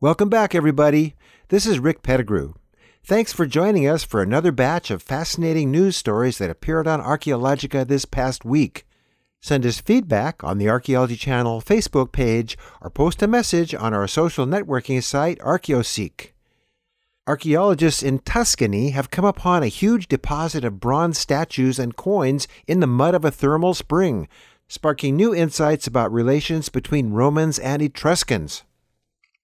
Welcome back, everybody. This is Rick Pettigrew. Thanks for joining us for another batch of fascinating news stories that appeared on Archaeologica this past week. Send us feedback on the Archaeology Channel Facebook page or post a message on our social networking site, Archaeoseek. Archaeologists in Tuscany have come upon a huge deposit of bronze statues and coins in the mud of a thermal spring, sparking new insights about relations between Romans and Etruscans.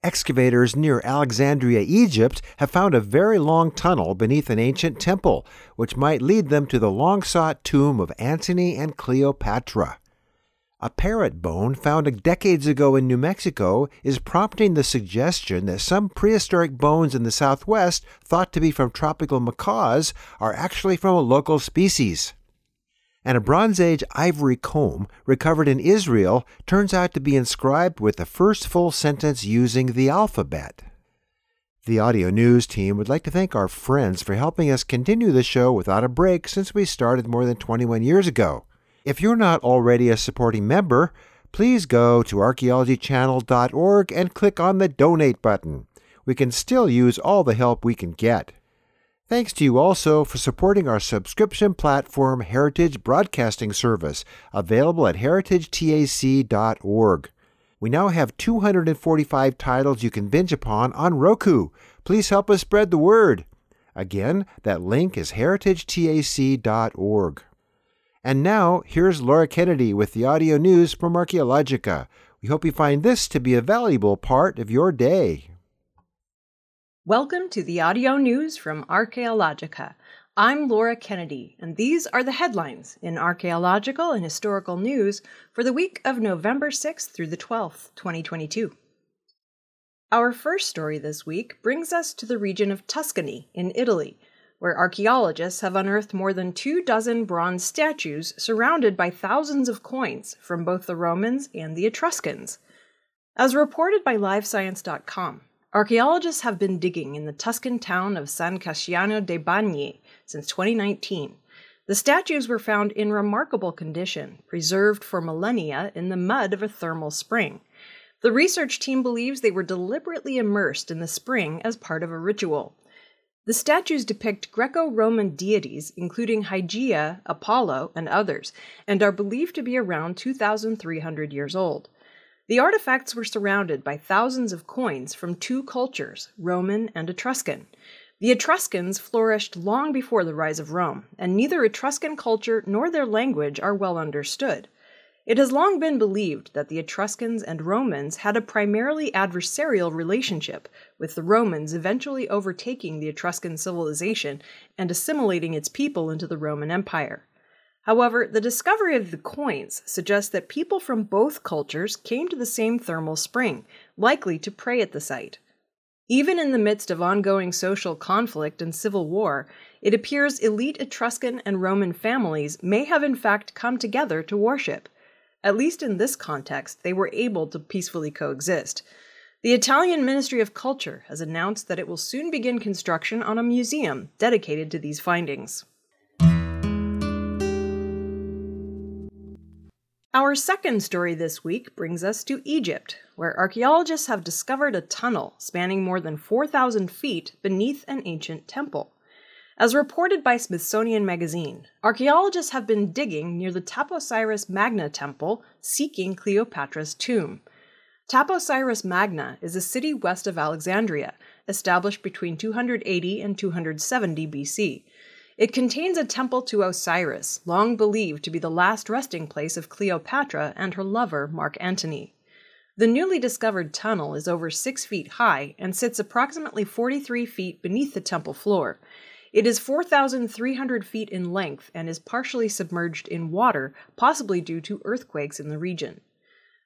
Excavators near Alexandria, Egypt, have found a very long tunnel beneath an ancient temple, which might lead them to the long sought tomb of Antony and Cleopatra. A parrot bone found decades ago in New Mexico is prompting the suggestion that some prehistoric bones in the southwest, thought to be from tropical macaws, are actually from a local species and a Bronze Age ivory comb recovered in Israel turns out to be inscribed with the first full sentence using the alphabet. The audio news team would like to thank our friends for helping us continue the show without a break since we started more than 21 years ago. If you're not already a supporting member, please go to archaeologychannel.org and click on the donate button. We can still use all the help we can get. Thanks to you also for supporting our subscription platform Heritage Broadcasting Service, available at heritagetac.org. We now have 245 titles you can binge upon on Roku. Please help us spread the word. Again, that link is heritagetac.org. And now, here's Laura Kennedy with the audio news from Archaeologica. We hope you find this to be a valuable part of your day. Welcome to the audio news from Archaeologica. I'm Laura Kennedy, and these are the headlines in archaeological and historical news for the week of November 6th through the 12th, 2022. Our first story this week brings us to the region of Tuscany in Italy, where archaeologists have unearthed more than two dozen bronze statues surrounded by thousands of coins from both the Romans and the Etruscans. As reported by LiveScience.com, Archaeologists have been digging in the Tuscan town of San Casciano dei Bagni since 2019. The statues were found in remarkable condition, preserved for millennia in the mud of a thermal spring. The research team believes they were deliberately immersed in the spring as part of a ritual. The statues depict Greco Roman deities, including Hygeia, Apollo, and others, and are believed to be around 2,300 years old. The artifacts were surrounded by thousands of coins from two cultures, Roman and Etruscan. The Etruscans flourished long before the rise of Rome, and neither Etruscan culture nor their language are well understood. It has long been believed that the Etruscans and Romans had a primarily adversarial relationship, with the Romans eventually overtaking the Etruscan civilization and assimilating its people into the Roman Empire. However, the discovery of the coins suggests that people from both cultures came to the same thermal spring, likely to pray at the site. Even in the midst of ongoing social conflict and civil war, it appears elite Etruscan and Roman families may have in fact come together to worship. At least in this context, they were able to peacefully coexist. The Italian Ministry of Culture has announced that it will soon begin construction on a museum dedicated to these findings. Our second story this week brings us to Egypt, where archaeologists have discovered a tunnel spanning more than 4,000 feet beneath an ancient temple. As reported by Smithsonian Magazine, archaeologists have been digging near the Taposiris Magna temple seeking Cleopatra's tomb. Taposiris Magna is a city west of Alexandria, established between 280 and 270 BC. It contains a temple to Osiris, long believed to be the last resting place of Cleopatra and her lover, Mark Antony. The newly discovered tunnel is over six feet high and sits approximately 43 feet beneath the temple floor. It is 4,300 feet in length and is partially submerged in water, possibly due to earthquakes in the region.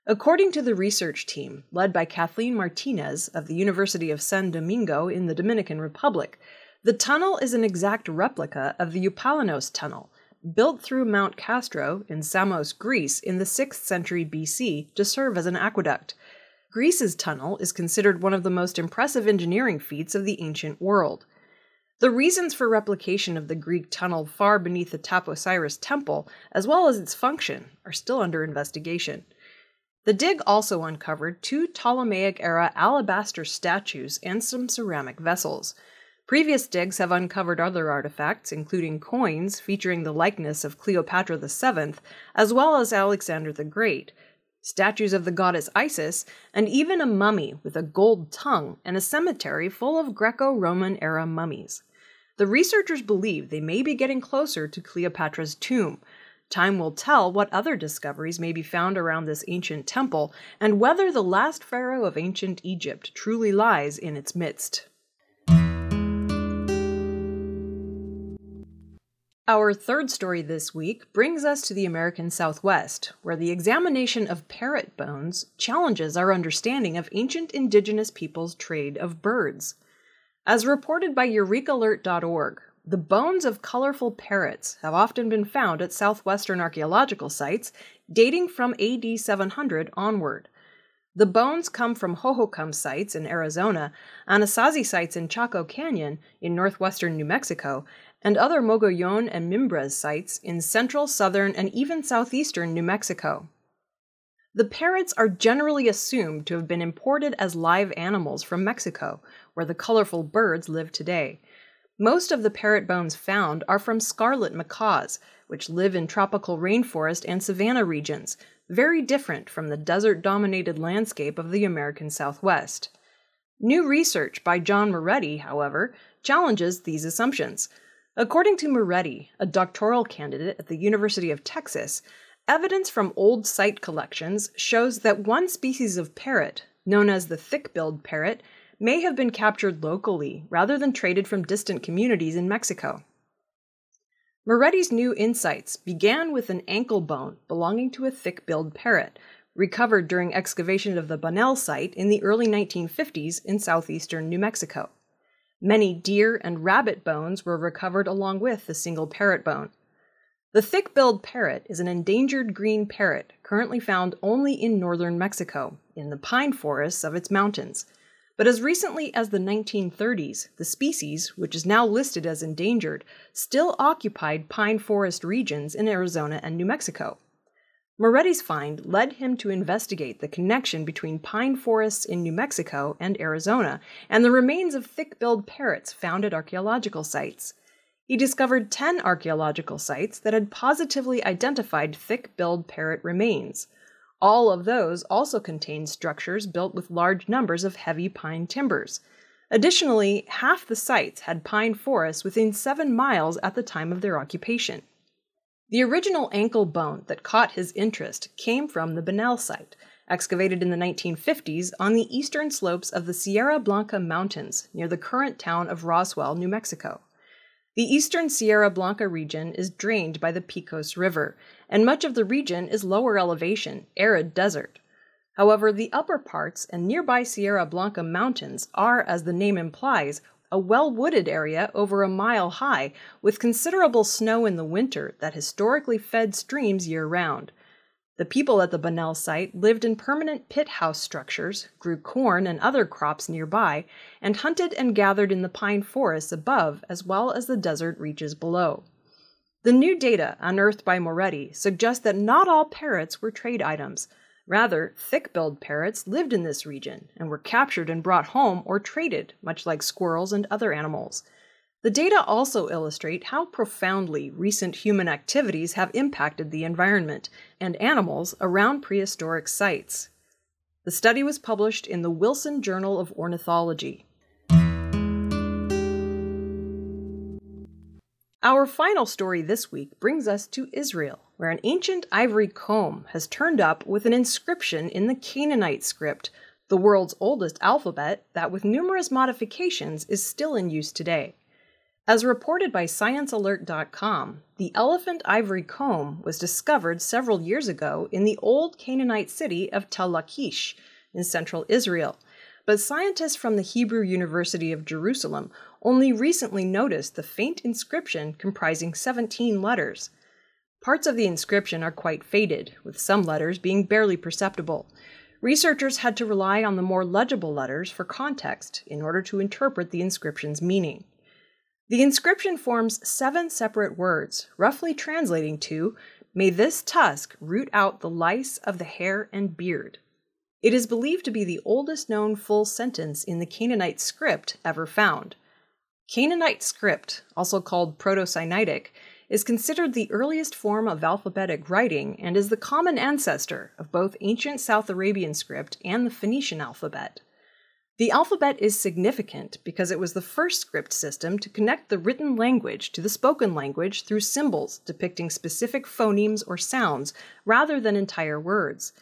According to the research team, led by Kathleen Martinez of the University of San Domingo in the Dominican Republic, the tunnel is an exact replica of the Eupalinos tunnel, built through Mount Castro in Samos, Greece in the 6th century BC to serve as an aqueduct. Greece's tunnel is considered one of the most impressive engineering feats of the ancient world. The reasons for replication of the Greek tunnel far beneath the Taposiris temple, as well as its function, are still under investigation. The dig also uncovered two Ptolemaic era alabaster statues and some ceramic vessels. Previous digs have uncovered other artifacts, including coins featuring the likeness of Cleopatra VII, as well as Alexander the Great, statues of the goddess Isis, and even a mummy with a gold tongue and a cemetery full of Greco Roman era mummies. The researchers believe they may be getting closer to Cleopatra's tomb, Time will tell what other discoveries may be found around this ancient temple and whether the last pharaoh of ancient Egypt truly lies in its midst. Our third story this week brings us to the American Southwest, where the examination of parrot bones challenges our understanding of ancient indigenous peoples' trade of birds. As reported by EurekAlert.org, the bones of colorful parrots have often been found at southwestern archaeological sites dating from AD 700 onward. The bones come from Hohokam sites in Arizona, Anasazi sites in Chaco Canyon in northwestern New Mexico, and other Mogollon and Mimbres sites in central, southern, and even southeastern New Mexico. The parrots are generally assumed to have been imported as live animals from Mexico, where the colorful birds live today. Most of the parrot bones found are from scarlet macaws, which live in tropical rainforest and savanna regions, very different from the desert dominated landscape of the American Southwest. New research by John Moretti, however, challenges these assumptions. According to Moretti, a doctoral candidate at the University of Texas, evidence from old site collections shows that one species of parrot, known as the thick billed parrot, may have been captured locally rather than traded from distant communities in Mexico. Moretti's new insights began with an ankle bone belonging to a thick billed parrot, recovered during excavation of the Bunnell site in the early 1950s in southeastern New Mexico. Many deer and rabbit bones were recovered along with the single parrot bone. The thick billed parrot is an endangered green parrot currently found only in northern Mexico, in the pine forests of its mountains. But as recently as the 1930s, the species, which is now listed as endangered, still occupied pine forest regions in Arizona and New Mexico. Moretti's find led him to investigate the connection between pine forests in New Mexico and Arizona and the remains of thick billed parrots found at archaeological sites. He discovered 10 archaeological sites that had positively identified thick billed parrot remains. All of those also contained structures built with large numbers of heavy pine timbers. Additionally, half the sites had pine forests within seven miles at the time of their occupation. The original ankle bone that caught his interest came from the Bunnell site, excavated in the 1950s on the eastern slopes of the Sierra Blanca Mountains near the current town of Roswell, New Mexico. The eastern Sierra Blanca region is drained by the Pecos River, and much of the region is lower elevation, arid desert. However, the upper parts and nearby Sierra Blanca mountains are, as the name implies, a well wooded area over a mile high, with considerable snow in the winter that historically fed streams year round. The people at the Bunnell site lived in permanent pit house structures, grew corn and other crops nearby, and hunted and gathered in the pine forests above as well as the desert reaches below. The new data unearthed by Moretti suggest that not all parrots were trade items. Rather, thick billed parrots lived in this region and were captured and brought home or traded, much like squirrels and other animals. The data also illustrate how profoundly recent human activities have impacted the environment and animals around prehistoric sites. The study was published in the Wilson Journal of Ornithology. Our final story this week brings us to Israel, where an ancient ivory comb has turned up with an inscription in the Canaanite script, the world's oldest alphabet that, with numerous modifications, is still in use today. As reported by ScienceAlert.com, the elephant ivory comb was discovered several years ago in the old Canaanite city of Tel Lachish in central Israel. But scientists from the Hebrew University of Jerusalem only recently noticed the faint inscription comprising 17 letters. Parts of the inscription are quite faded, with some letters being barely perceptible. Researchers had to rely on the more legible letters for context in order to interpret the inscription's meaning. The inscription forms seven separate words, roughly translating to May this tusk root out the lice of the hair and beard. It is believed to be the oldest known full sentence in the Canaanite script ever found. Canaanite script, also called Proto Sinaitic, is considered the earliest form of alphabetic writing and is the common ancestor of both ancient South Arabian script and the Phoenician alphabet. The alphabet is significant because it was the first script system to connect the written language to the spoken language through symbols depicting specific phonemes or sounds rather than entire words.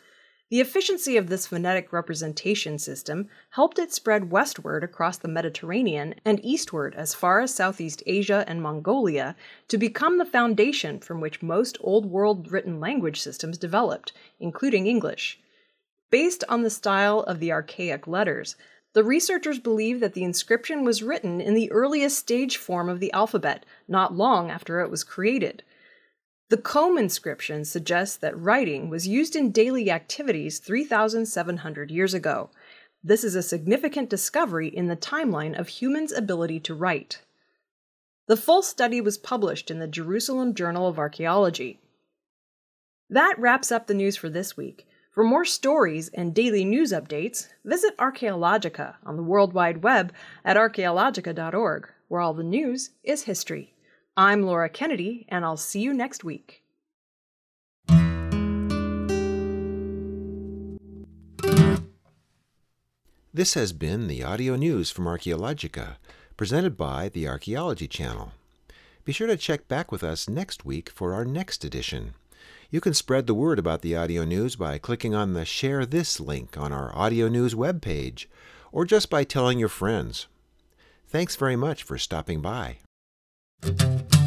The efficiency of this phonetic representation system helped it spread westward across the Mediterranean and eastward as far as Southeast Asia and Mongolia to become the foundation from which most Old World written language systems developed, including English. Based on the style of the archaic letters, the researchers believe that the inscription was written in the earliest stage form of the alphabet, not long after it was created. The comb inscription suggests that writing was used in daily activities 3,700 years ago. This is a significant discovery in the timeline of humans' ability to write. The full study was published in the Jerusalem Journal of Archaeology. That wraps up the news for this week. For more stories and daily news updates, visit Archaeologica on the World Wide Web at archaeologica.org, where all the news is history. I'm Laura Kennedy, and I'll see you next week. This has been the audio news from Archaeologica, presented by the Archaeology Channel. Be sure to check back with us next week for our next edition. You can spread the word about the audio news by clicking on the Share This link on our audio news webpage, or just by telling your friends. Thanks very much for stopping by. Thank you.